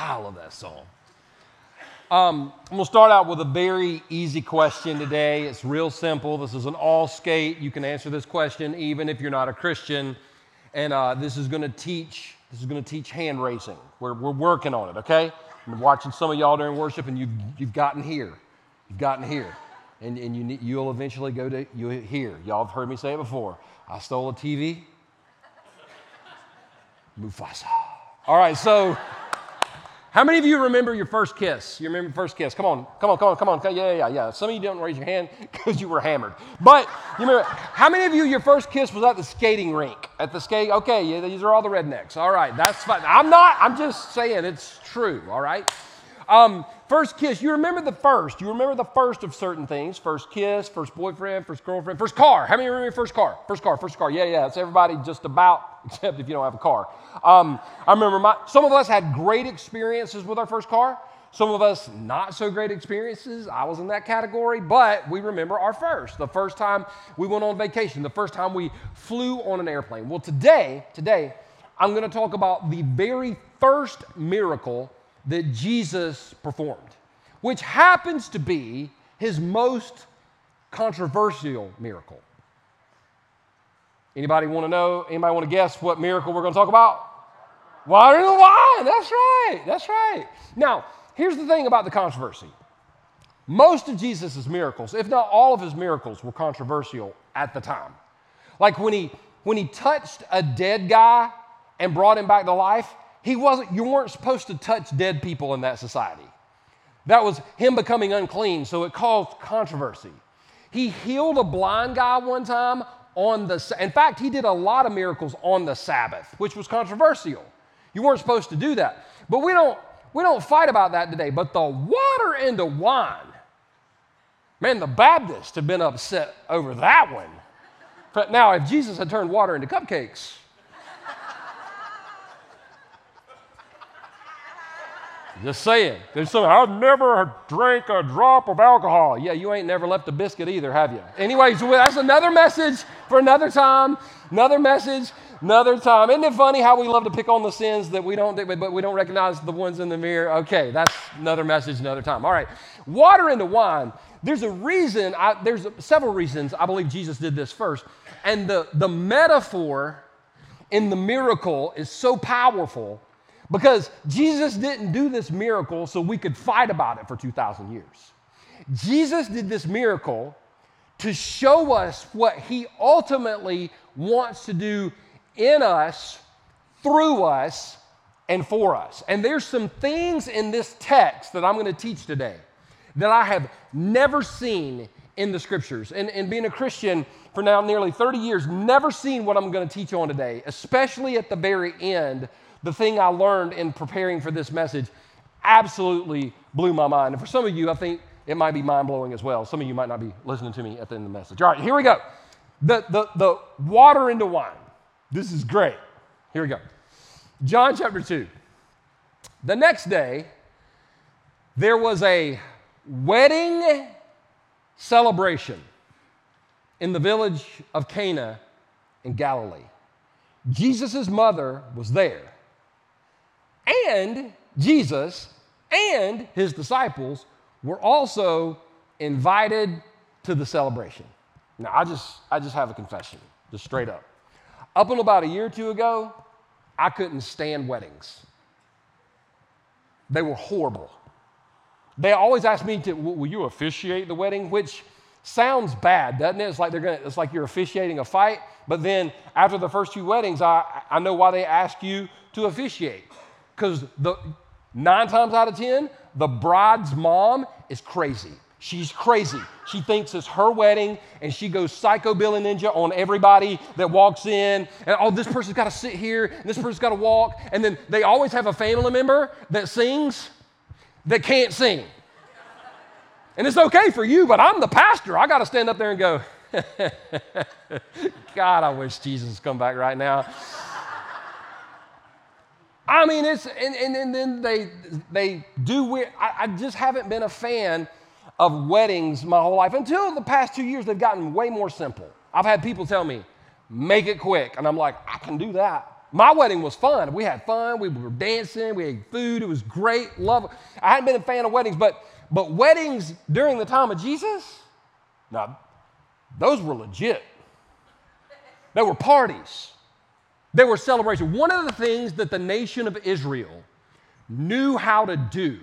I love that song. Um, I'm going to start out with a very easy question today. It's real simple. This is an all skate. You can answer this question even if you're not a Christian. And uh, this is going to teach. This is going to teach hand raising. We're, we're working on it. Okay. I'm watching some of y'all during worship, and you've you've gotten here. You've gotten here, and and you you'll eventually go to you here. Y'all have heard me say it before. I stole a TV. Mufasa. All right, so. How many of you remember your first kiss? You remember your first kiss? Come on, come on, come on, come on. Yeah, yeah, yeah. Some of you don't raise your hand because you were hammered. But you remember, how many of you, your first kiss was at the skating rink? At the skate? Okay, yeah, these are all the rednecks. All right, that's fine. I'm not, I'm just saying it's true, all right? Um, first kiss, you remember the first. You remember the first of certain things. First kiss, first boyfriend, first girlfriend, first car. How many remember your first car? First car, first car. Yeah, yeah. It's everybody just about, except if you don't have a car. Um, I remember my, some of us had great experiences with our first car. Some of us not so great experiences. I was in that category, but we remember our first. The first time we went on vacation, the first time we flew on an airplane. Well, today, today, I'm going to talk about the very first miracle that Jesus performed, which happens to be his most controversial miracle. Anybody want to know? Anybody want to guess what miracle we're going to talk about? Water in the wine. That's right. That's right. Now, here's the thing about the controversy. Most of Jesus' miracles, if not all of his miracles, were controversial at the time. Like when he when he touched a dead guy and brought him back to life, he wasn't, you weren't supposed to touch dead people in that society. That was him becoming unclean, so it caused controversy. He healed a blind guy one time on the, in fact, he did a lot of miracles on the Sabbath, which was controversial. You weren't supposed to do that. But we don't, we don't fight about that today. But the water into wine, man, the Baptists have been upset over that one. Now, if Jesus had turned water into cupcakes, Just saying. There's some, I've never drank a drop of alcohol. Yeah, you ain't never left a biscuit either, have you? Anyways, that's another message for another time. Another message, another time. Isn't it funny how we love to pick on the sins that we don't, but we don't recognize the ones in the mirror? Okay, that's another message, another time. All right. Water into wine. There's a reason, I, there's several reasons I believe Jesus did this first. And the, the metaphor in the miracle is so powerful because Jesus didn't do this miracle so we could fight about it for 2,000 years. Jesus did this miracle to show us what he ultimately wants to do in us, through us, and for us. And there's some things in this text that I'm going to teach today that I have never seen in the scriptures. And, and being a Christian for now nearly 30 years, never seen what I'm going to teach on today, especially at the very end the thing I learned in preparing for this message absolutely blew my mind. And for some of you, I think it might be mind blowing as well. Some of you might not be listening to me at the end of the message. All right, here we go. The, the, the water into wine. This is great. Here we go. John chapter 2. The next day, there was a wedding celebration in the village of Cana in Galilee. Jesus' mother was there. And Jesus and his disciples were also invited to the celebration. Now, I just, I just have a confession, just straight up. Up until about a year or two ago, I couldn't stand weddings. They were horrible. They always asked me to, will you officiate the wedding? Which sounds bad, doesn't it? It's like they're gonna, it's like you're officiating a fight. But then after the first few weddings, I, I know why they ask you to officiate. Because the nine times out of ten, the bride's mom is crazy. She's crazy. She thinks it's her wedding and she goes psycho Billy Ninja on everybody that walks in. And oh, this person's got to sit here and this person's got to walk. And then they always have a family member that sings that can't sing. And it's okay for you, but I'm the pastor. I got to stand up there and go, God, I wish Jesus come back right now. I mean, it's, and, and, and then they, they do weird. I, I just haven't been a fan of weddings my whole life until the past two years, they've gotten way more simple. I've had people tell me, make it quick. And I'm like, I can do that. My wedding was fun. We had fun. We were dancing. We ate food. It was great. Love. I hadn't been a fan of weddings, but but weddings during the time of Jesus, now those were legit. They were parties. They were celebrations. One of the things that the nation of Israel knew how to do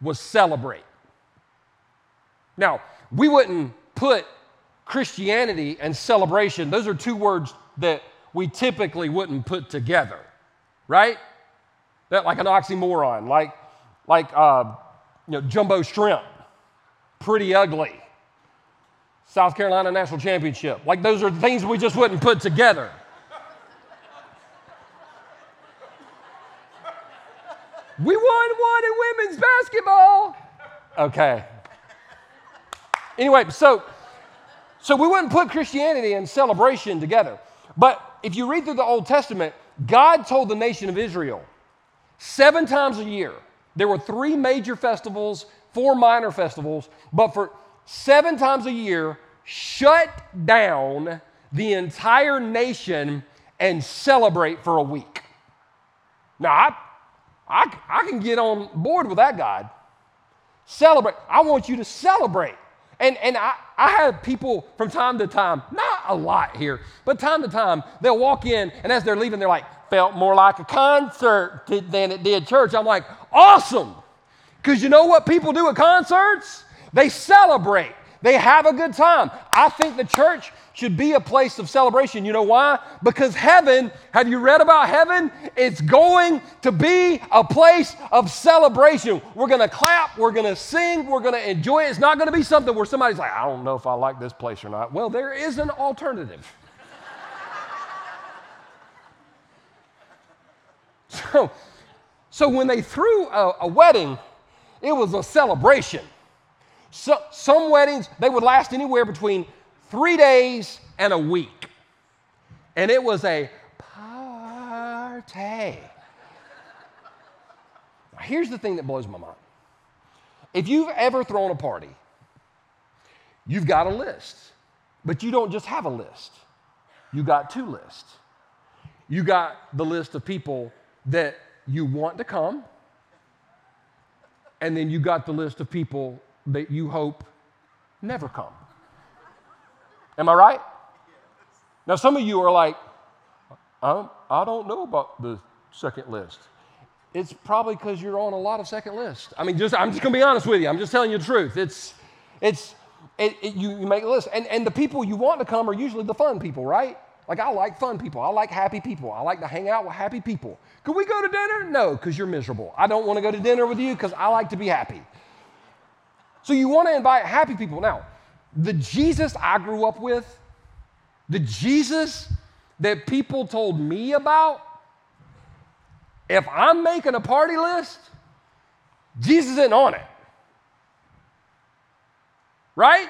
was celebrate. Now, we wouldn't put Christianity and celebration, those are two words that we typically wouldn't put together, right? That like an oxymoron, like, like uh, you know, jumbo shrimp, pretty ugly, South Carolina National Championship. Like those are things we just wouldn't put together. We won one in women's basketball. Okay. Anyway, so so we wouldn't put Christianity and celebration together. But if you read through the Old Testament, God told the nation of Israel seven times a year. There were three major festivals, four minor festivals, but for seven times a year, shut down the entire nation and celebrate for a week. Now, I, I, I can get on board with that, God. Celebrate. I want you to celebrate. And, and I, I have people from time to time, not a lot here, but time to time, they'll walk in and as they're leaving, they're like, felt more like a concert than it did church. I'm like, awesome. Because you know what people do at concerts? They celebrate. They have a good time. I think the church should be a place of celebration. You know why? Because heaven, have you read about heaven? It's going to be a place of celebration. We're going to clap, we're going to sing, we're going to enjoy it. It's not going to be something where somebody's like, I don't know if I like this place or not. Well, there is an alternative. so, so when they threw a, a wedding, it was a celebration. So, some weddings, they would last anywhere between three days and a week. And it was a party. Now, here's the thing that blows my mind. If you've ever thrown a party, you've got a list, but you don't just have a list, you got two lists. You got the list of people that you want to come, and then you got the list of people that you hope never come. Am I right? Now, some of you are like, I don't know about the second list. It's probably because you're on a lot of second lists. I mean, just I'm just gonna be honest with you. I'm just telling you the truth. It's, it's, it, it, you, you make a list, and, and the people you want to come are usually the fun people, right? Like I like fun people. I like happy people. I like to hang out with happy people. Could we go to dinner? No, because you're miserable. I don't want to go to dinner with you because I like to be happy. So you want to invite happy people. Now, the Jesus I grew up with, the Jesus that people told me about, if I'm making a party list, Jesus isn't on it. Right?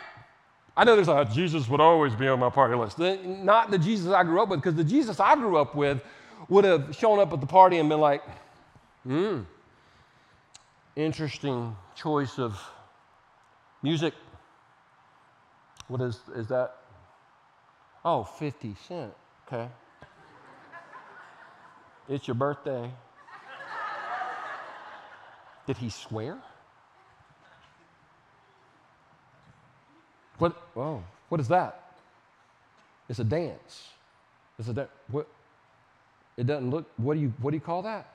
I know there's a Jesus would always be on my party list. Not the Jesus I grew up with, because the Jesus I grew up with would have shown up at the party and been like, hmm, interesting choice of Music. What is, is that? Oh, 50 Cent. Okay. It's your birthday. Did he swear? What? Oh, what is that? It's a dance. It's a da- what? It doesn't look. What do you What do you call that?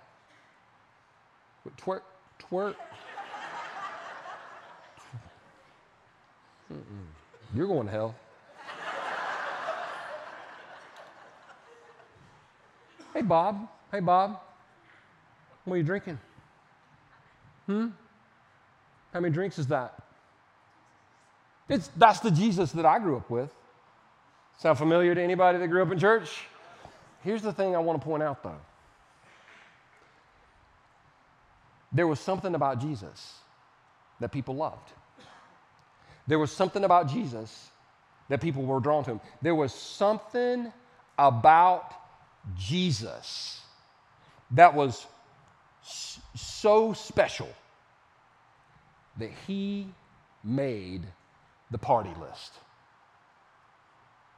What, twerk, twerk. Mm-mm. You're going to hell. hey, Bob. Hey, Bob. What are you drinking? Hmm? How many drinks is that? It's, that's the Jesus that I grew up with. Sound familiar to anybody that grew up in church? Here's the thing I want to point out, though. There was something about Jesus that people loved. There was something about Jesus that people were drawn to him. There was something about Jesus that was so special that he made the party list.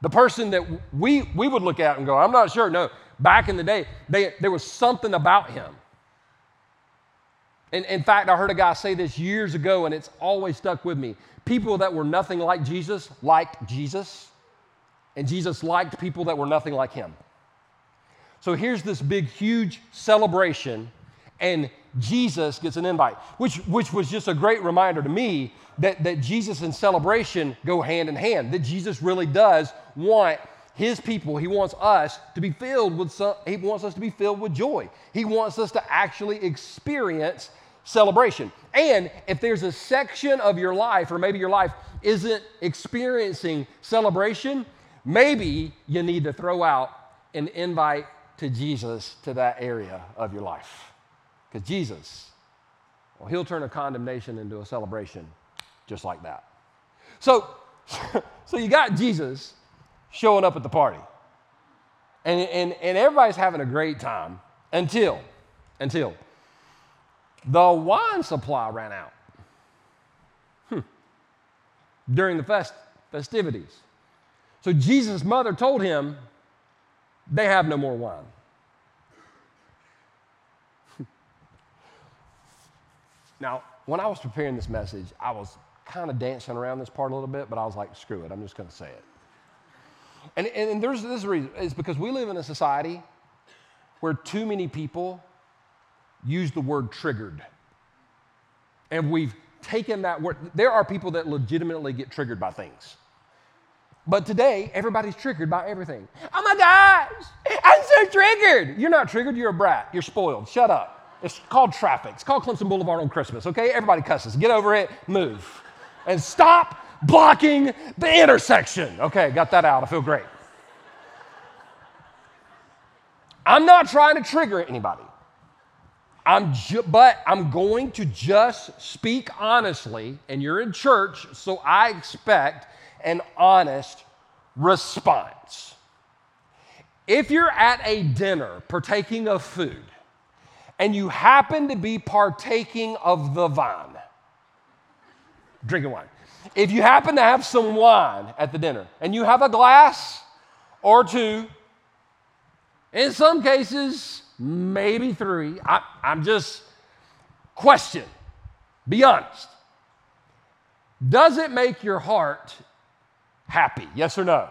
The person that we, we would look at and go, I'm not sure. No, back in the day, they, there was something about him. And in fact, I heard a guy say this years ago, and it's always stuck with me. People that were nothing like Jesus liked Jesus, and Jesus liked people that were nothing like him. So here's this big, huge celebration, and Jesus gets an invite, which, which was just a great reminder to me that, that Jesus and celebration go hand in hand, that Jesus really does want his people, he wants us to be filled with some, he wants us to be filled with joy. He wants us to actually experience celebration. And if there's a section of your life, or maybe your life isn't experiencing celebration, maybe you need to throw out an invite to Jesus to that area of your life. Because Jesus, well, he'll turn a condemnation into a celebration just like that. So, so you got Jesus showing up at the party. And, and, and everybody's having a great time until, until the wine supply ran out hmm. during the fest, festivities. So Jesus' mother told him, they have no more wine. now, when I was preparing this message, I was kind of dancing around this part a little bit, but I was like, screw it, I'm just going to say it. And, and there's this reason, it's because we live in a society where too many people use the word triggered. And we've taken that word. There are people that legitimately get triggered by things. But today, everybody's triggered by everything. Oh my gosh, I'm so triggered. You're not triggered, you're a brat. You're spoiled. Shut up. It's called traffic. It's called Clemson Boulevard on Christmas, okay? Everybody cusses. Get over it, move. And stop blocking the intersection. Okay, got that out. I feel great. I'm not trying to trigger anybody. I'm ju- but I'm going to just speak honestly, and you're in church, so I expect an honest response. If you're at a dinner partaking of food and you happen to be partaking of the vine, drinking wine, if you happen to have some wine at the dinner and you have a glass or two, in some cases, maybe three. I, am just question. Be honest. Does it make your heart happy? Yes or no?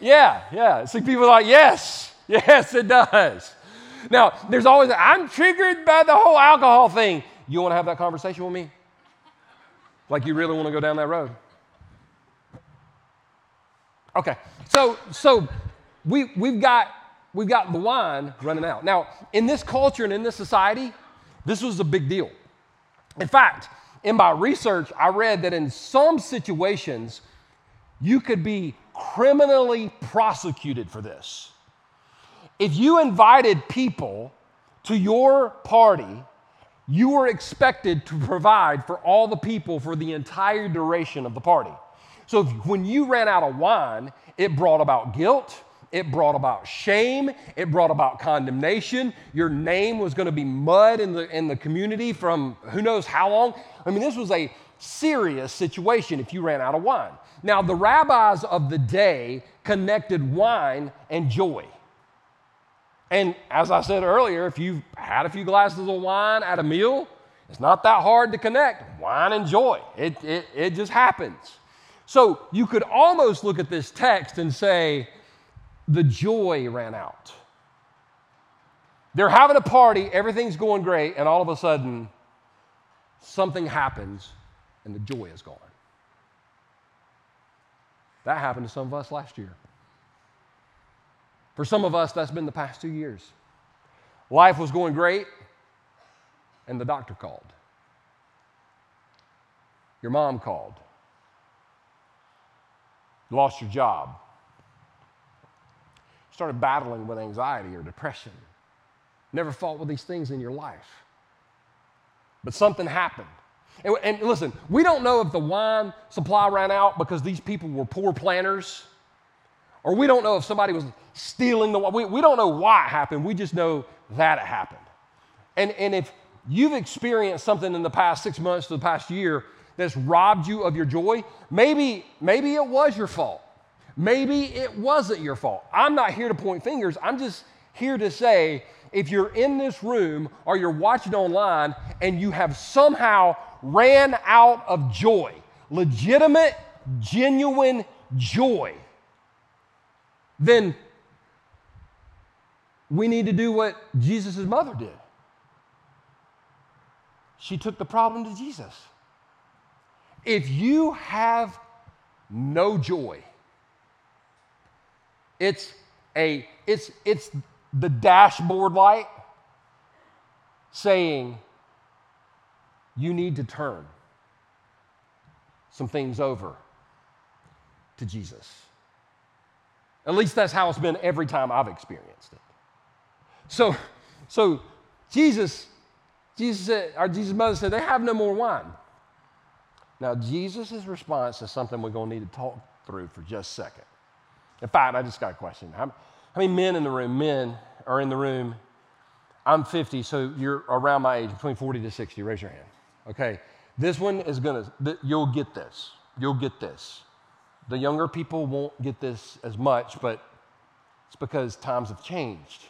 Yeah, yeah. See, people are like, yes, yes, it does. Now, there's always, I'm triggered by the whole alcohol thing. You want to have that conversation with me? Like you really want to go down that road? Okay, so so we we've got we've got the wine running out. Now, in this culture and in this society, this was a big deal. In fact, in my research, I read that in some situations, you could be criminally prosecuted for this. If you invited people to your party, you were expected to provide for all the people for the entire duration of the party. So if, when you ran out of wine, it brought about guilt, it brought about shame. It brought about condemnation. Your name was going to be mud in the, in the community from who knows how long. I mean, this was a serious situation if you ran out of wine. Now, the rabbis of the day connected wine and joy. And as I said earlier, if you've had a few glasses of wine at a meal, it's not that hard to connect wine and joy. It, it, it just happens. So you could almost look at this text and say, the joy ran out. They're having a party, everything's going great, and all of a sudden, something happens and the joy is gone. That happened to some of us last year. For some of us, that's been the past two years. Life was going great, and the doctor called. Your mom called. You lost your job started battling with anxiety or depression. Never fought with these things in your life. But something happened. And, and, listen, we don't know if the wine supply ran out because these people were poor planners, or we don't know if somebody was stealing the. We, we don't know why it happened. We just know that it happened. And, and if you've experienced something in the past six months to the past year that's robbed you of your joy, maybe, maybe it was your fault. Maybe it wasn't your fault. I'm not here to point fingers. I'm just here to say if you're in this room or you're watching online and you have somehow ran out of joy, legitimate, genuine joy, then we need to do what Jesus' mother did. She took the problem to Jesus. If you have no joy, it's a it's it's the dashboard light saying you need to turn some things over to Jesus. At least that's how it's been every time I've experienced it. So, so Jesus, Jesus said, our Jesus' mother said, they have no more wine. Now, Jesus' response is something we're going to need to talk through for just a second. In fact, I just got a question. How, how many men in the room, men are in the room? I'm 50, so you're around my age, between 40 to 60. Raise your hand. Okay. This one is going to, you'll get this. You'll get this. The younger people won't get this as much, but it's because times have changed.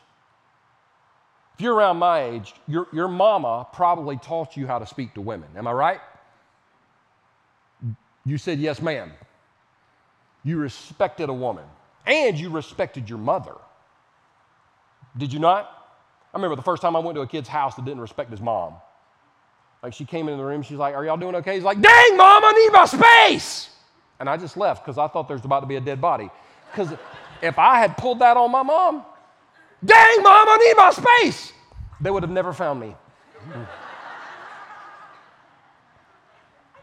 If you're around my age, your, your mama probably taught you how to speak to women. Am I right? You said, Yes, ma'am. You respected a woman and you respected your mother. Did you not? I remember the first time I went to a kid's house that didn't respect his mom. Like she came in the room, she's like, Are y'all doing okay? He's like, Dang, mom, I need my space. And I just left because I thought there was about to be a dead body. Because if I had pulled that on my mom, Dang, mom, I need my space, they would have never found me.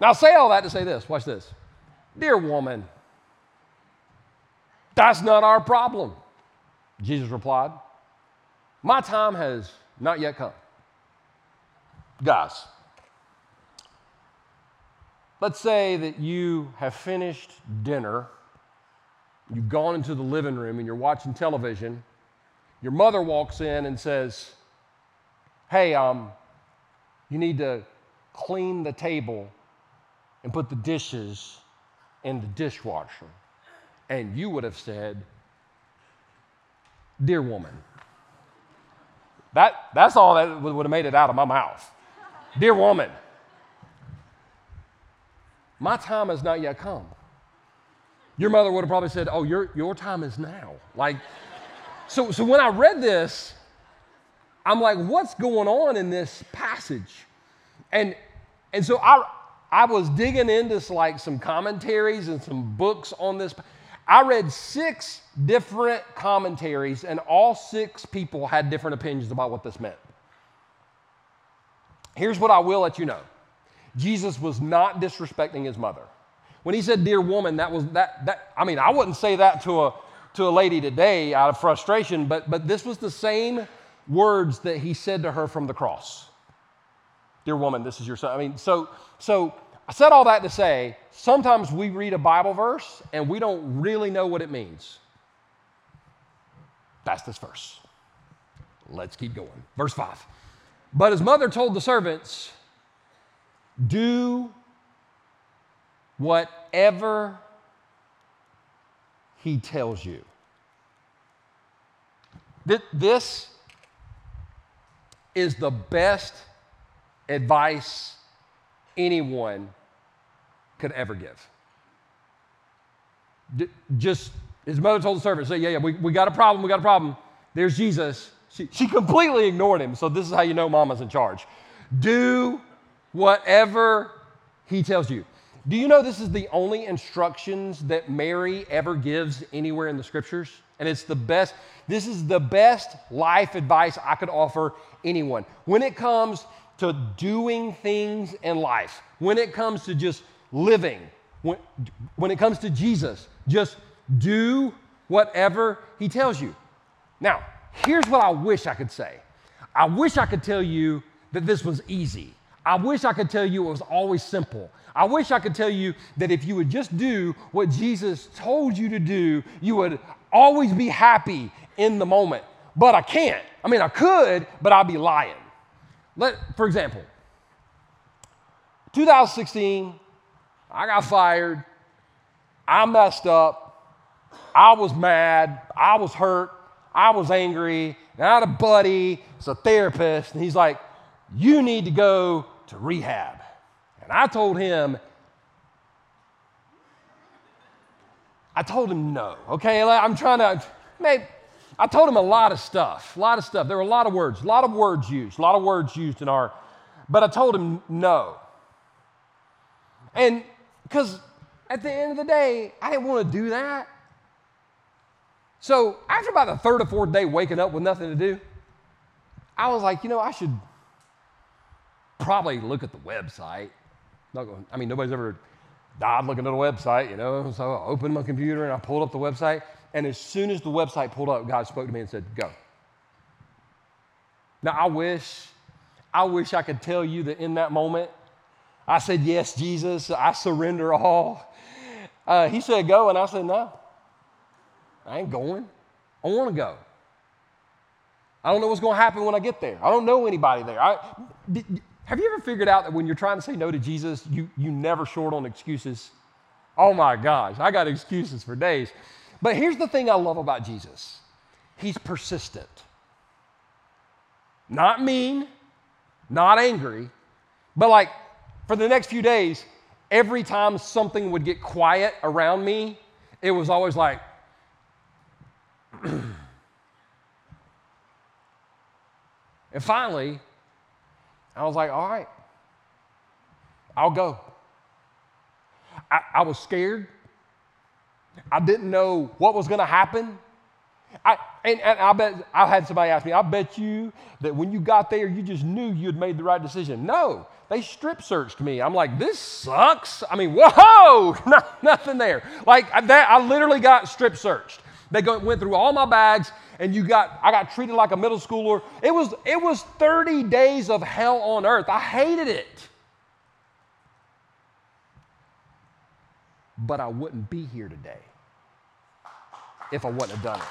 now, say all that to say this. Watch this. Dear woman, that's not our problem. Jesus replied, My time has not yet come. Guys, let's say that you have finished dinner, you've gone into the living room, and you're watching television. Your mother walks in and says, Hey, um, you need to clean the table and put the dishes in the dishwasher and you would have said, Dear woman. That, that's all that would have made it out of my mouth. Dear woman, my time has not yet come. Your mother would have probably said, Oh, your, your time is now. Like, so, so when I read this, I'm like, what's going on in this passage? And, and so I, I was digging into like some commentaries and some books on this. I read six different commentaries, and all six people had different opinions about what this meant. Here's what I will let you know Jesus was not disrespecting his mother. When he said, Dear woman, that was that, that I mean, I wouldn't say that to a, to a lady today out of frustration, but, but this was the same words that he said to her from the cross. Dear woman, this is your son. I mean, so, so I said all that to say sometimes we read a Bible verse and we don't really know what it means. That's this verse. Let's keep going. Verse 5. But his mother told the servants, Do whatever he tells you. This is the best advice anyone could ever give. Just his mother told the servant, say, yeah, yeah, we, we got a problem, we got a problem. There's Jesus. She, she completely ignored him. So this is how you know mama's in charge. Do whatever he tells you. Do you know this is the only instructions that Mary ever gives anywhere in the scriptures? And it's the best, this is the best life advice I could offer anyone. When it comes to doing things in life, when it comes to just living, when, when it comes to Jesus, just do whatever he tells you. Now, here's what I wish I could say I wish I could tell you that this was easy. I wish I could tell you it was always simple. I wish I could tell you that if you would just do what Jesus told you to do, you would always be happy in the moment. But I can't. I mean, I could, but I'd be lying. Let, for example, 2016, I got fired. I messed up. I was mad. I was hurt. I was angry, and I had a buddy, it's a therapist, and he's like, You need to go to rehab. And I told him, I told him no, okay? I'm trying to, man, I told him a lot of stuff, a lot of stuff. There were a lot of words, a lot of words used, a lot of words used in our, but I told him no. And because at the end of the day, I didn't want to do that. So after about the third or fourth day waking up with nothing to do, I was like, you know, I should probably look at the website. Going, I mean, nobody's ever died looking at a website, you know. So I opened my computer and I pulled up the website. And as soon as the website pulled up, God spoke to me and said, Go. Now, I wish, I wish I could tell you that in that moment, I said, Yes, Jesus, I surrender all. Uh, he said, Go. And I said, No, I ain't going. I want to go. I don't know what's going to happen when I get there. I don't know anybody there. I, have you ever figured out that when you're trying to say no to Jesus, you, you never short on excuses? Oh my gosh, I got excuses for days. But here's the thing I love about Jesus He's persistent. Not mean, not angry, but like for the next few days, every time something would get quiet around me, it was always like, and finally, I was like, all right, I'll go. I, I was scared. I didn't know what was going to happen. I, and, and, I bet I had somebody ask me, I bet you that when you got there, you just knew you had made the right decision. No, they strip searched me. I'm like, this sucks. I mean, whoa, nothing there. Like that, I literally got strip searched. They go, went through all my bags, and you got, I got treated like a middle schooler. It was, it was 30 days of hell on earth. I hated it. But I wouldn't be here today if I wouldn't have done it.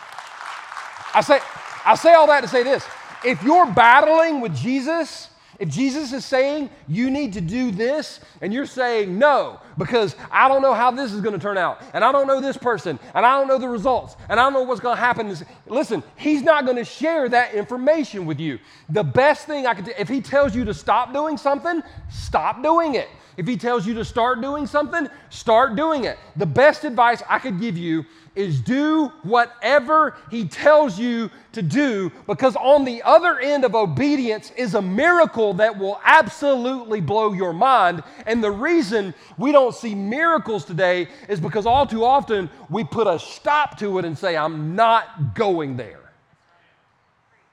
I say, I say all that to say this. If you're battling with Jesus, if Jesus is saying you need to do this and you're saying no because I don't know how this is going to turn out and I don't know this person and I don't know the results and I don't know what's going to happen, listen, he's not going to share that information with you. The best thing I could do, if he tells you to stop doing something, stop doing it. If he tells you to start doing something, start doing it. The best advice I could give you is do whatever he tells you to do because on the other end of obedience is a miracle that will absolutely blow your mind. And the reason we don't see miracles today is because all too often we put a stop to it and say, I'm not going there.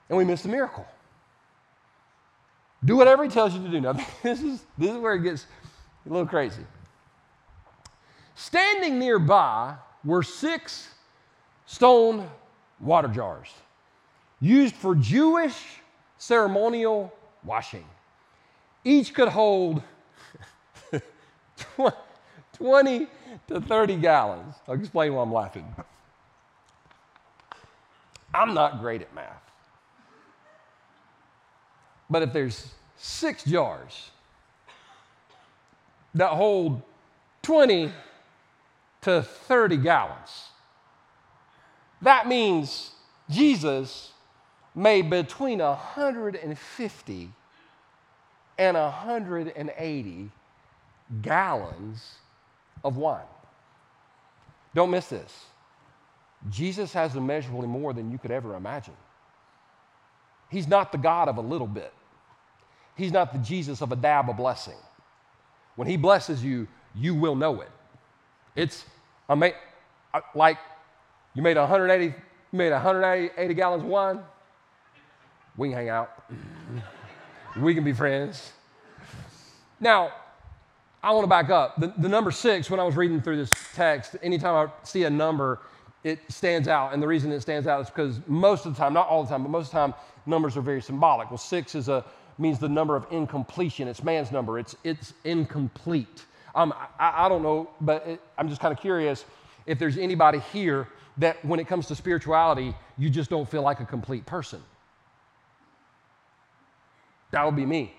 And we miss the miracle. Do whatever he tells you to do. Now, this is, this is where it gets a little crazy. Standing nearby were six stone water jars used for Jewish ceremonial washing. Each could hold 20 to 30 gallons. I'll explain why I'm laughing. I'm not great at math. But if there's six jars that hold 20 to 30 gallons. That means Jesus made between 150 and 180 gallons of wine. Don't miss this. Jesus has immeasurably more than you could ever imagine. He's not the God of a little bit. He's not the Jesus of a dab of blessing. When He blesses you, you will know it. It's ama- uh, like you made 180, made 180 gallons of wine. We can hang out. we can be friends. Now, I want to back up. The, the number six, when I was reading through this text, anytime I see a number, it stands out. And the reason it stands out is because most of the time, not all the time, but most of the time, numbers are very symbolic. Well, six is a means the number of incompletion. It's man's number. It's it's incomplete. Um, I, I don't know, but it, I'm just kind of curious if there's anybody here that when it comes to spirituality, you just don't feel like a complete person. That would be me.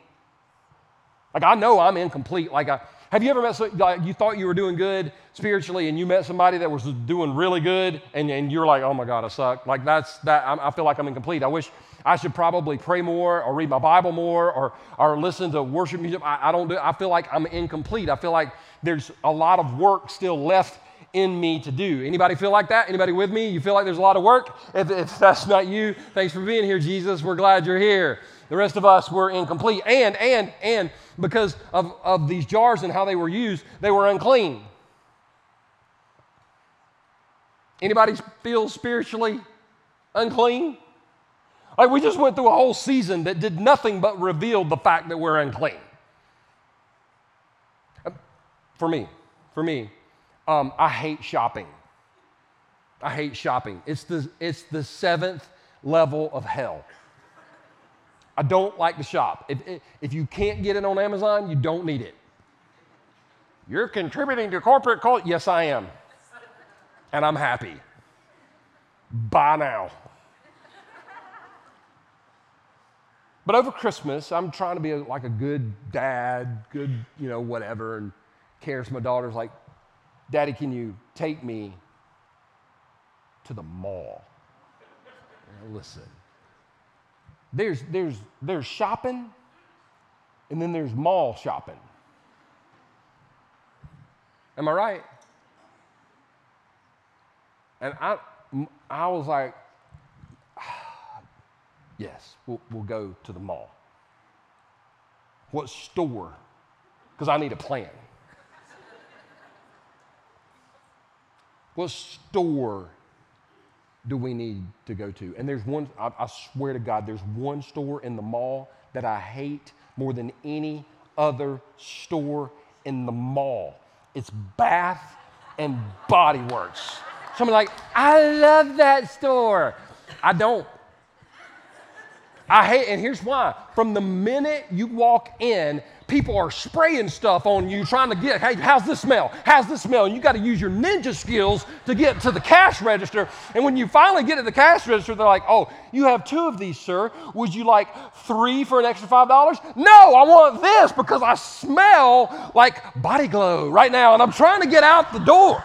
Like I know I'm incomplete. Like I, Have you ever met, so, like, you thought you were doing good spiritually and you met somebody that was doing really good and, and you're like, oh my God, I suck. Like, that's that, I'm, I feel like I'm incomplete. I wish I should probably pray more or read my Bible more or, or listen to worship music. I, I don't do, I feel like I'm incomplete. I feel like there's a lot of work still left in me to do. Anybody feel like that? Anybody with me? You feel like there's a lot of work? If, if that's not you, thanks for being here, Jesus. We're glad you're here. The rest of us were incomplete. And, and, and because of, of these jars and how they were used, they were unclean. Anybody feel spiritually unclean? Like we just went through a whole season that did nothing but reveal the fact that we're unclean. For me, for me, um, I hate shopping. I hate shopping. It's the, it's the seventh level of hell. I don't like to shop. If, if you can't get it on Amazon, you don't need it. You're contributing to corporate culture. Yes, I am. And I'm happy. Bye now. But over Christmas, I'm trying to be a, like a good dad, good, you know, whatever, and cares. My daughter's like, Daddy, can you take me to the mall? listen, there's, there's, there's shopping, and then there's mall shopping. Am I right? And I, I was like, yes, we'll, we'll go to the mall. What store? Because I need a plan. what store do we need to go to? And there's one, I, I, swear to God, there's one store in the mall that I hate more than any other store in the mall. It's Bath and Body Works. Someone like, I love that store. I don't. I hate, and here's why. From the minute you walk in, people are spraying stuff on you, trying to get, hey, how's this smell? How's this smell? And you got to use your ninja skills to get to the cash register. And when you finally get to the cash register, they're like, oh, you have two of these, sir. Would you like three for an extra $5? No, I want this because I smell like body glow right now, and I'm trying to get out the door.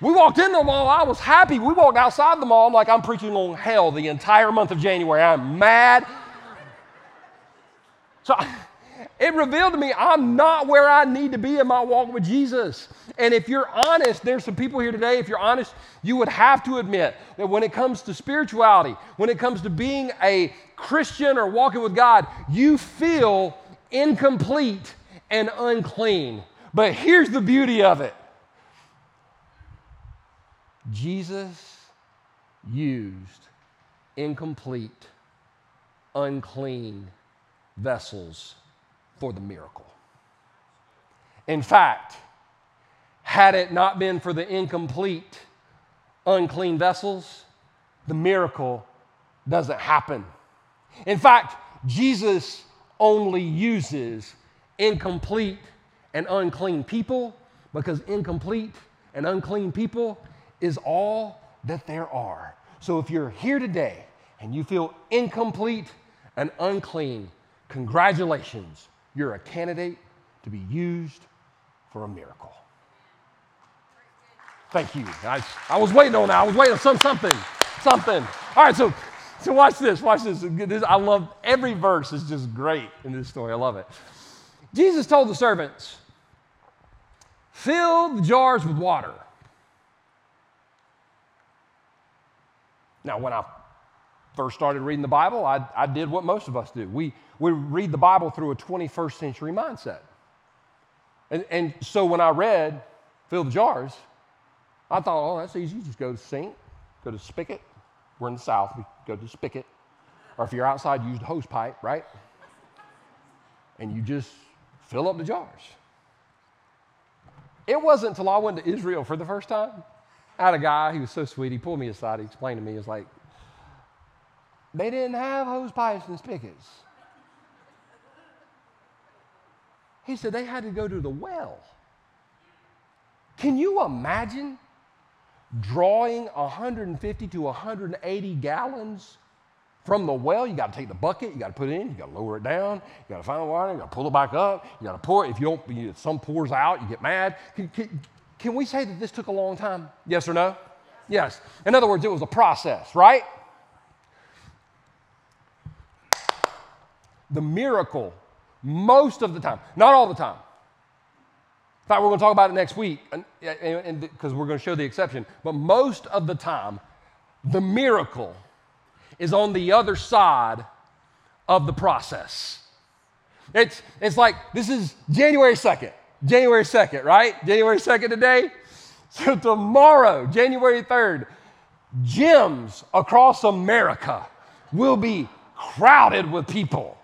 We walked in the mall, I was happy. We walked outside the mall, I'm like, I'm preaching on hell the entire month of January. I'm mad. So it revealed to me I'm not where I need to be in my walk with Jesus. And if you're honest, there's some people here today, if you're honest, you would have to admit that when it comes to spirituality, when it comes to being a Christian or walking with God, you feel incomplete and unclean. But here's the beauty of it Jesus used incomplete, unclean vessels for the miracle. In fact, had it not been for the incomplete, unclean vessels, the miracle doesn't happen. In fact, Jesus only uses incomplete and unclean people because incomplete and unclean people is all that there are. So if you're here today and you feel incomplete and unclean, congratulations, you're a candidate to be used for a miracle. Thank you. I, I was waiting on that. I was waiting on some, something, something. All right, so, so watch this. Watch this. this. I love every verse is just great in this story. I love it. Jesus told the servants, fill the jars with water. Now, when I first started reading the Bible, I, I did what most of us do. We, we read the Bible through a 21st century mindset. And, and so when I read Fill the Jars, I thought, oh, that's easy. Just go to sink, go to spigot. We're in the South, we go to spigot. Or if you're outside, use the hose pipe, right? And you just fill up the jars. It wasn't until I went to Israel for the first time I had a guy, he was so sweet, he pulled me aside, he explained to me, he was like, they didn't have hose pipes and spigots. He said they had to go to the well. Can you imagine drawing 150 to 180 gallons From the well, you got to take the bucket, you got to put it in, you got to lower it down, you got to find the water, you got to pull it back up, you got to pour it. If you don't, you, some pours out, you get mad. Can, can, can we say that this took a long time? Yes or no? Yes. In other words, it was a process, right? The miracle, most of the time, not all the time. In fact, we're going to talk about it next week because we're going to show the exception. But most of the time, the miracle is on the other side of the process. It's, it's like this is January 2nd. January 2nd, right? January 2nd today. So tomorrow, January 3rd, gyms across America will be crowded with people.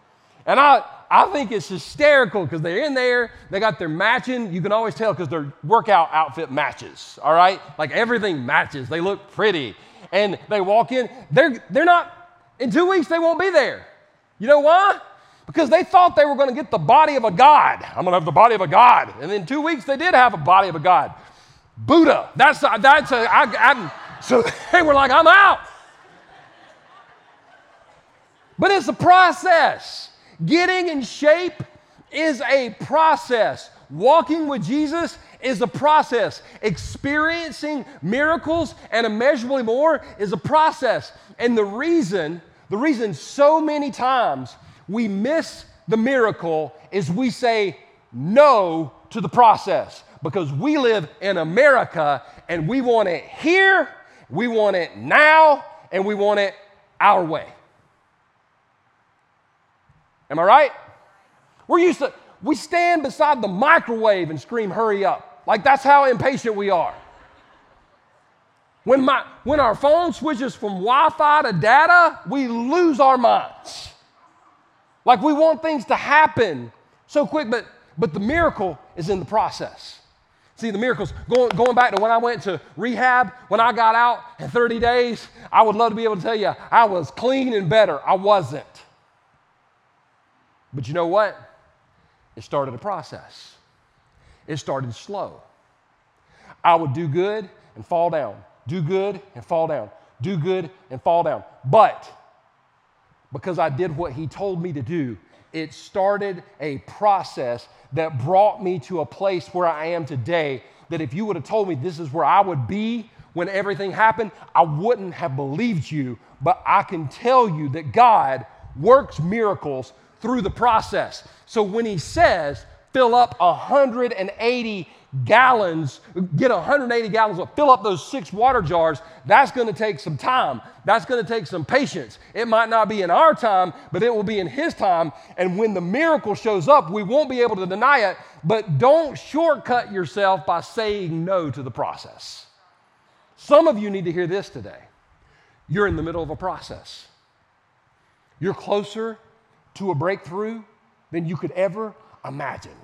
And I, I think it's hysterical because they're in there, they got their matching. You can always tell because their workout outfit matches, all right? Like everything matches. They look pretty. And they walk in, they're, they're not, in two weeks, they won't be there. You know why? Because they thought they were going to get the body of a God. I'm going to have the body of a God. And in two weeks, they did have a body of a God. Buddha. That's, uh, that's a, I, I, so they were like, I'm out. But it's a process. Getting in shape is a process. Walking with Jesus is a process. Experiencing miracles and immeasurably more is a process. And the reason, the reason so many times we miss the miracle is we say no to the process because we live in America and we want it here, we want it now, and we want it our way. Am I right? We're used to, we stand beside the microwave and scream, hurry up. Like that's how impatient we are. When, my, when our phone switches from Wi Fi to data, we lose our minds. Like we want things to happen so quick, but, but the miracle is in the process. See, the miracles, going, going back to when I went to rehab, when I got out in 30 days, I would love to be able to tell you I was clean and better. I wasn't. But you know what? It started a process. It started slow. I would do good and fall down, do good and fall down, do good and fall down. But because I did what he told me to do, it started a process that brought me to a place where I am today. That if you would have told me this is where I would be when everything happened, I wouldn't have believed you. But I can tell you that God works miracles through the process. So when He says, fill up 180 gallons, get 180 gallons, fill up those six water jars, that's going to take some time. That's going to take some patience. It might not be in our time, but it will be in His time. And when the miracle shows up, we won't be able to deny it. But don't shortcut yourself by saying no to the process. Some of you need to hear this today. You're in the middle of a process. You're closer to a breakthrough than you could ever imagine.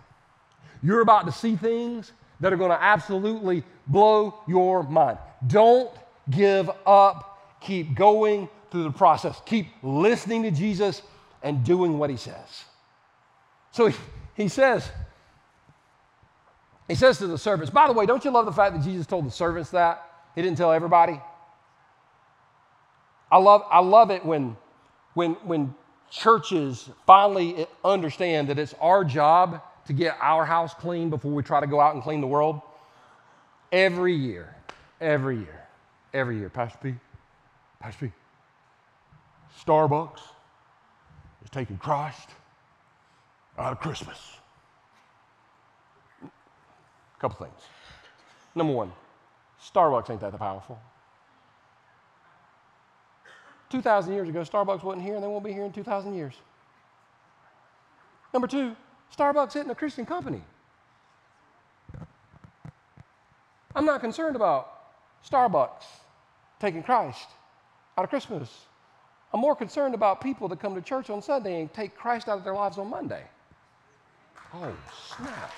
You're about to see things that are going to absolutely blow your mind. Don't give up. Keep going through the process. Keep listening to Jesus and doing what he says. So he, he says, he says to the servants, by the way, don't you love the fact that Jesus told the servants that? He didn't tell everybody. I love, I love it when, when, when churches finally understand that it's our job to get our house clean before we try to go out and clean the world? Every year, every year, every year. Pastor P, Pastor P, Starbucks is taking Christ out of Christmas. A couple things. Number one, Starbucks ain't that powerful. 2,000 years ago, Starbucks wasn't here and they won't be here in 2,000 years. Number two, Starbucks isn't a Christian company. I'm not concerned about Starbucks taking Christ out of Christmas. I'm more concerned about people that come to church on Sunday and take Christ out of their lives on Monday. Oh, snap.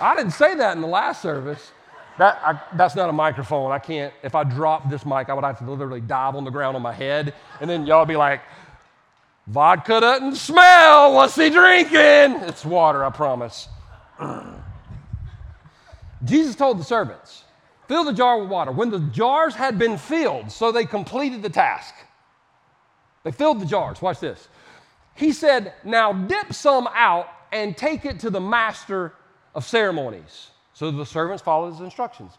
I didn't say that in the last service. That, I, that's not a microphone. I can't, if I drop this mic, I would have to literally dive on the ground on my head. And then y'all be like, vodka doesn't smell. What's he drinking? It's water, I promise. Jesus told the servants, Fill the jar with water. When the jars had been filled, so they completed the task. They filled the jars. Watch this. He said, Now dip some out and take it to the master of ceremonies. So the servants followed his instructions.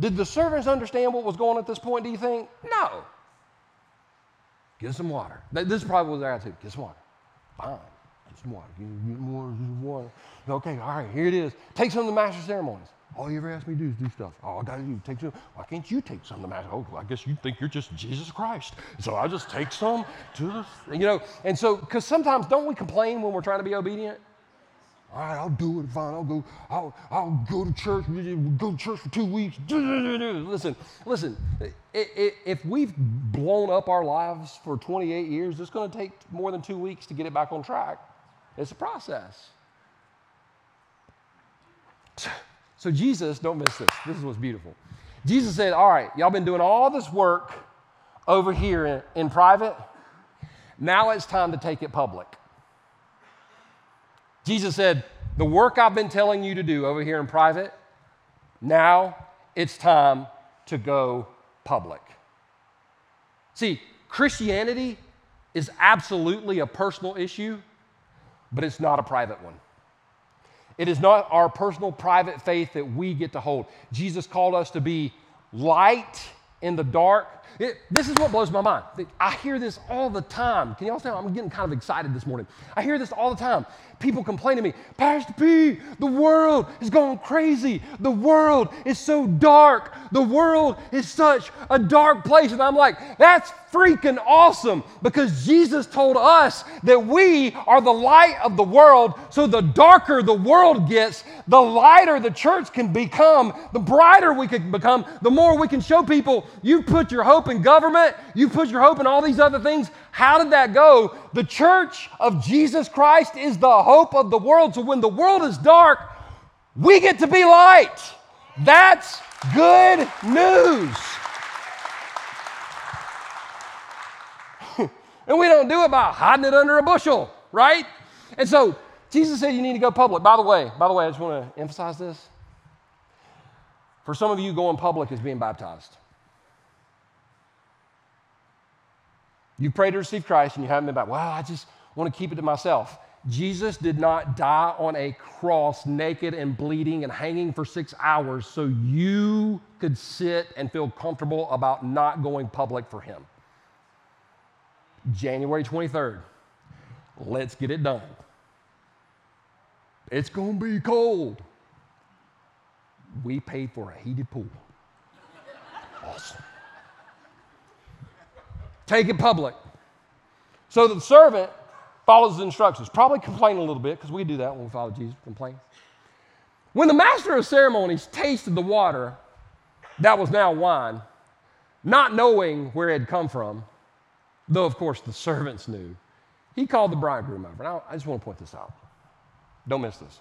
Did the servants understand what was going on at this point, do you think? No. Get some water. This is probably was their attitude. Get some water. Fine. Get some water. Get, some water. Get some water. Okay, all right, here it is. Take some of the master ceremonies. All you ever ask me to do is do stuff. All I got to do is take some. Why can't you take some of the master? Oh, I guess you think you're just Jesus Christ. So I just take some to the, you know. And so, because sometimes don't we complain when we're trying to be obedient? All right, I'll do it. Fine, I'll go. I'll, I'll go to church. Go to church for two weeks. Listen, listen. If we've blown up our lives for 28 years, it's going to take more than two weeks to get it back on track. It's a process. So Jesus, don't miss this. This is what's beautiful. Jesus said, "All right, y'all been doing all this work over here in, in private. Now it's time to take it public." Jesus said, The work I've been telling you to do over here in private, now it's time to go public. See, Christianity is absolutely a personal issue, but it's not a private one. It is not our personal private faith that we get to hold. Jesus called us to be light in the dark it, this is what blows my mind. I hear this all the time. Can y'all tell? I'm getting kind of excited this morning. I hear this all the time. People complain to me, Pastor P, the world is going crazy. The world is so dark. The world is such a dark place. And I'm like, that's freaking awesome because Jesus told us that we are the light of the world. So the darker the world gets, the lighter the church can become, the brighter we can become, the more we can show people you put your hope in government, you put your hope in all these other things. How did that go? The church of Jesus Christ is the hope of the world. So when the world is dark, we get to be light. That's good news. and we don't do it by hiding it under a bushel, right? And so Jesus said you need to go public. By the way, by the way, I just want to emphasize this. For some of you, going public is being baptized. You pray to receive Christ and you haven't been back. Well, I just want to keep it to myself. Jesus did not die on a cross naked and bleeding and hanging for six hours so you could sit and feel comfortable about not going public for him. January 23rd, let's get it done. It's going to be cold. We paid for a heated pool. Awesome take it public. So the servant follows the instructions, probably complain a little bit, because we do that when we follow Jesus, complain. When the master of ceremonies tasted the water that was now wine, not knowing where it had come from, though of course the servants knew, he called the bridegroom over. Now, I just want to point this out. Don't miss this.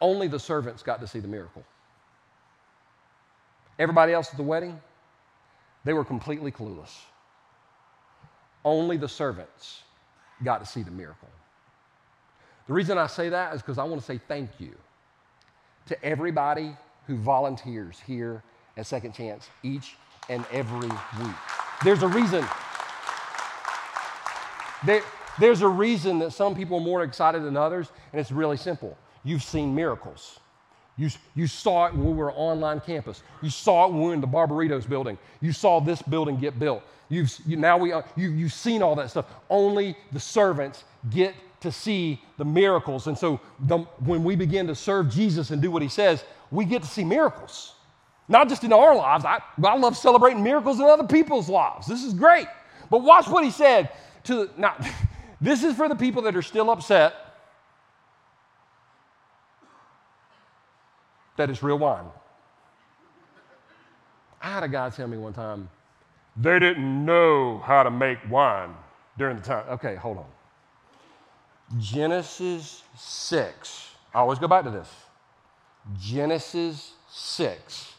Only the servants got to see the miracle. Everybody else at the wedding, they were completely clueless. Only the servants got to see the miracle. The reason I say that is because I want to say thank you to everybody who volunteers here at Second Chance each and every week. There's a reason. There, there's a reason that some people are more excited than others, and it's really simple. You've seen miracles. You, you saw it when we were online campus. You saw it when we were in the Barberitos building. You saw this building get built. You've, you, now we, you, you've seen all that stuff. Only the servants get to see the miracles. And so the, when we begin to serve Jesus and do what he says, we get to see miracles. Not just in our lives. I, I love celebrating miracles in other people's lives. This is great. But watch what he said to now this is for the people that are still upset that it's real wine. I had a guy tell me one time, they didn't know how to make wine during the time. Okay, hold on. Genesis 6. I always go back to this. Genesis 6,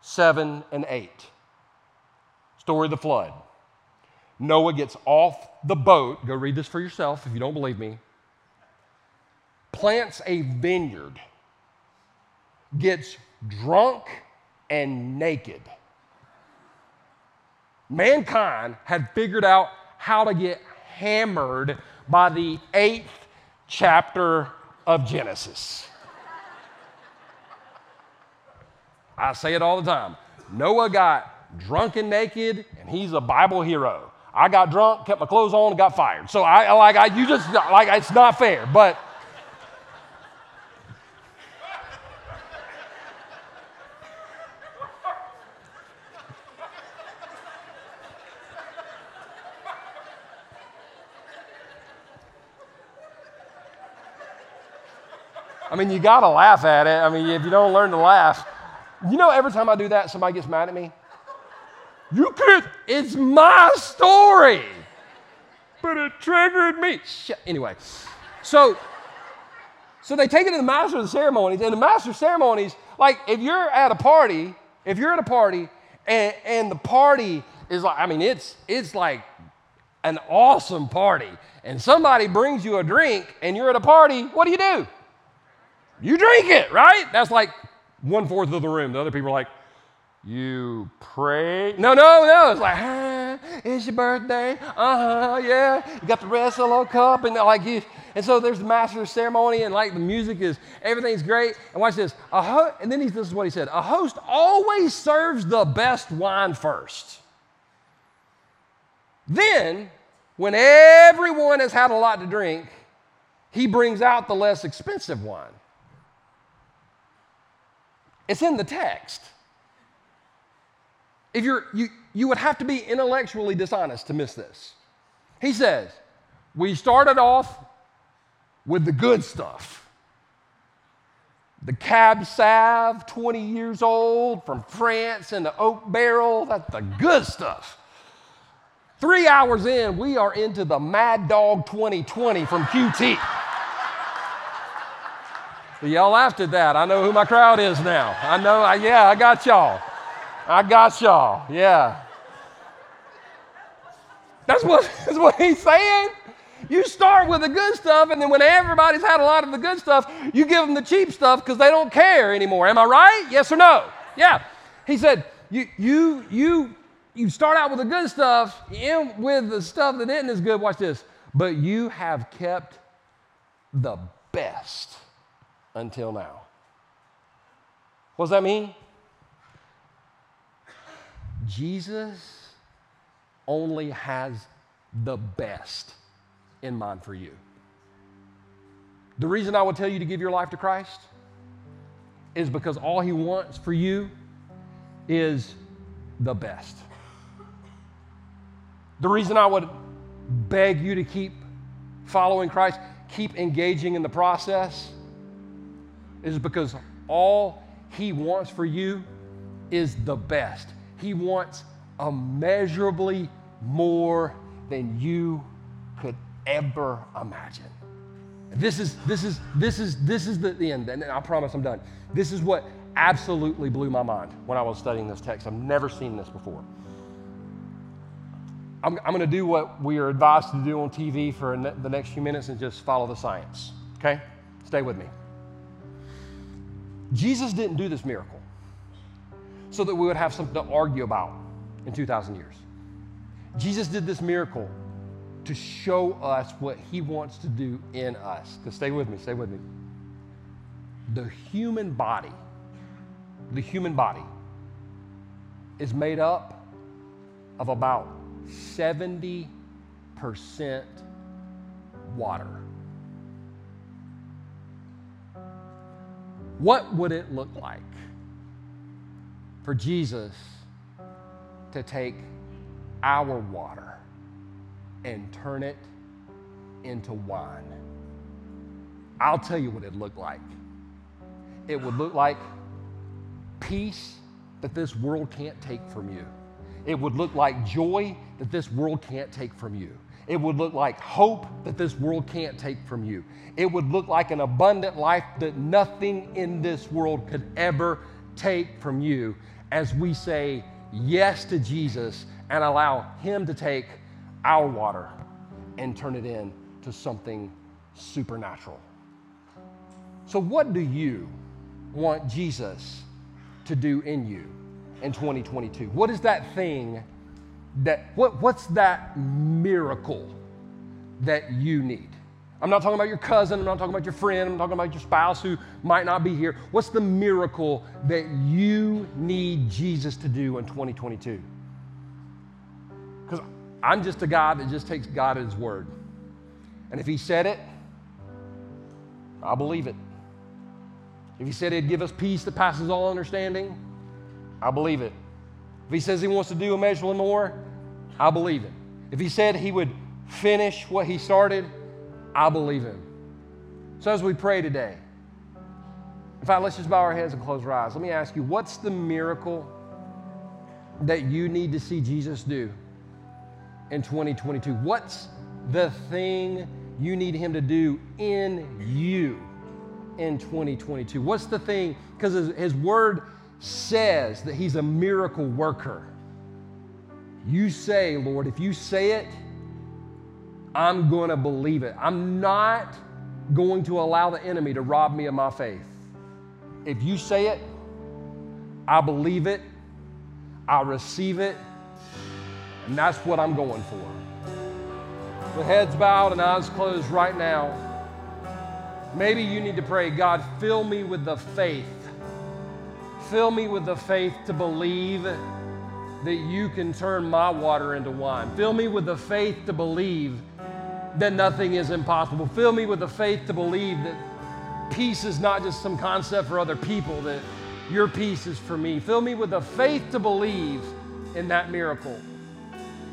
7 and 8. Story of the flood. Noah gets off the boat. Go read this for yourself if you don't believe me. Plants a vineyard gets drunk and naked. Mankind had figured out how to get hammered by the eighth chapter of Genesis. I say it all the time. Noah got drunk and naked, and he's a Bible hero. I got drunk, kept my clothes on, and got fired. So I like I you just like it's not fair, but I mean, you got to laugh at it. I mean, if you don't learn to laugh, you know, every time I do that, somebody gets mad at me. You can't, it's my story. But it triggered me. Shit. Anyway, so so they take it to the master of the ceremonies, and the master of ceremonies, like if you're at a party, if you're at a party and, and the party is like, I mean, it's it's like an awesome party, and somebody brings you a drink and you're at a party, what do you do? You drink it, right? That's like one fourth of the room. The other people are like, you pray. No, no, no. It's like, ah, it's your birthday. Uh huh, yeah. You got the rest of the little cup, and like you. And so there's the master ceremony, and like the music is, everything's great. And watch this. A ho- and then he, this is what he said A host always serves the best wine first. Then, when everyone has had a lot to drink, he brings out the less expensive wine. It's in the text. If you're, you, you would have to be intellectually dishonest to miss this. He says, We started off with the good stuff. The Cab Sav, 20 years old, from France in the oak barrel, that's the good stuff. Three hours in, we are into the Mad Dog 2020 from QT. Y'all laughed at that. I know who my crowd is now. I know, I, yeah, I got y'all. I got y'all. Yeah. That's what, that's what he's saying. You start with the good stuff, and then when everybody's had a lot of the good stuff, you give them the cheap stuff because they don't care anymore. Am I right? Yes or no? Yeah. He said, you, you, you, you start out with the good stuff, end with the stuff that isn't as good. Watch this. But you have kept the best until now. What does that mean? Jesus only has the best in mind for you. The reason I would tell you to give your life to Christ is because all He wants for you is the best. The reason I would beg you to keep following Christ, keep engaging in the process, is because all He wants for you is the best. He wants immeasurably more than you could ever imagine. This is this is this is this is the, the end, and I promise I'm done. This is what absolutely blew my mind when I was studying this text. I've never seen this before. I'm, I'm going to do what we are advised to do on TV for ne- the next few minutes and just follow the science. Okay? Stay with me. Jesus didn't do this miracle so that we would have something to argue about in 2,000 years. Jesus did this miracle to show us what he wants to do in us. Because stay with me, stay with me. The human body, the human body is made up of about 70% water. What would it look like for Jesus to take our water and turn it into wine? I'll tell you what it looked like. It would look like peace that this world can't take from you. It would look like joy that this world can't take from you. It would look like hope that this world can't take from you. It would look like an abundant life that nothing in this world could ever take from you as we say yes to Jesus and allow Him to take our water and turn it into something supernatural. So, what do you want Jesus to do in you in 2022? What is that thing that, what, what's that miracle that you need? I'm not talking about your cousin, I'm not talking about your friend, I'm talking about your spouse who might not be here. What's the miracle that you need Jesus to do in 2022? Because I'm just a guy that just takes God at His word. And if He said it, I believe it. If He said He'd give us peace that passes all understanding, I believe it. If He says He wants to do a immeasurably more, I believe him. If He said He would finish what He started, I believe Him. So as we pray today, in fact, let's just bow our heads and close our eyes. Let me ask you, what's the miracle that you need to see Jesus do in 2022? What's the thing you need Him to do in you in 2022? What's the thing? Because his, his word says that He's a miracle worker. You say, Lord, if you say it, I'm going to believe it. I'm not going to allow the enemy to rob me of my faith. If you say it, I believe it, I receive it, and that's what I'm going for. With heads bowed and eyes closed right now, maybe you need to pray, God, fill me with the faith. Fill me with the faith to believe that you can turn my water into wine. Fill me with the faith to believe that nothing is impossible. Fill me with the faith to believe that peace is not just some concept for other people, that your peace is for me. Fill me with the faith to believe in that miracle.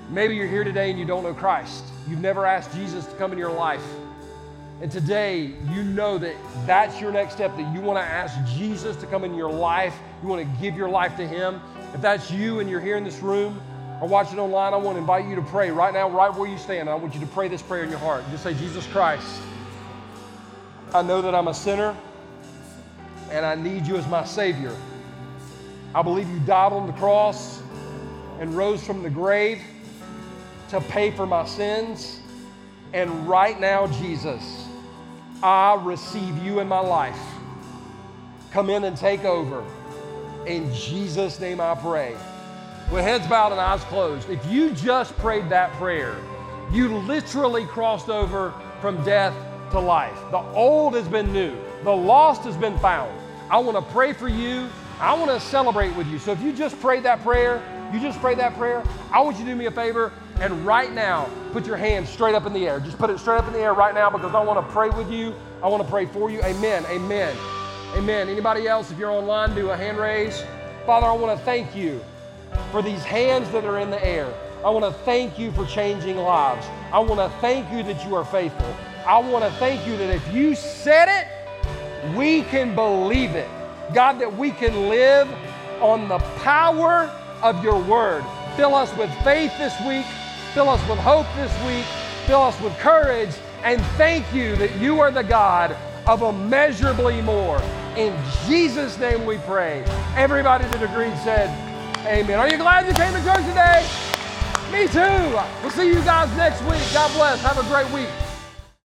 Maybe you're here today and you don't know Christ. You've never asked Jesus to come into your life. And today, you know that that's your next step, that you want to ask Jesus to come into your life. You want to give your life to Him. If that's you and you're here in this room, or watching online, I want to invite you to pray right now, right where you stand. I want you to pray this prayer in your heart. Just say, Jesus Christ, I know that I'm a sinner and I need you as my Savior. I believe you died on the cross and rose from the grave to pay for my sins. And right now, Jesus, I receive you in my life. Come in and take over. In Jesus' name I pray with heads bowed and eyes closed, if you just prayed that prayer, you literally crossed over from death to life. The old has been new, the lost has been found. I want to pray for you. I want to celebrate with you. So if you just prayed that prayer, you just prayed that prayer, I want you to do me a favor and right now put your hand straight up in the air. Just put it straight up in the air right now because I want to pray with you. I want to pray for you. Amen. Amen. Amen. Anybody else, if you're online, do a hand raise. Father, I want to thank you for these hands that are in the air. I want to thank you for changing lives. I want to thank you that you are faithful. I want to thank you that if you said it, we can believe it. God, that we can live on the power of your word. Fill us with faith this week. Fill us with hope this week. Fill us with courage. And thank you that you are the God of immeasurably more. In Jesus' name we pray. Everybody that agreed said, Amen. Are you glad you came to church today? Me too. We'll see you guys next week. God bless. Have a great week.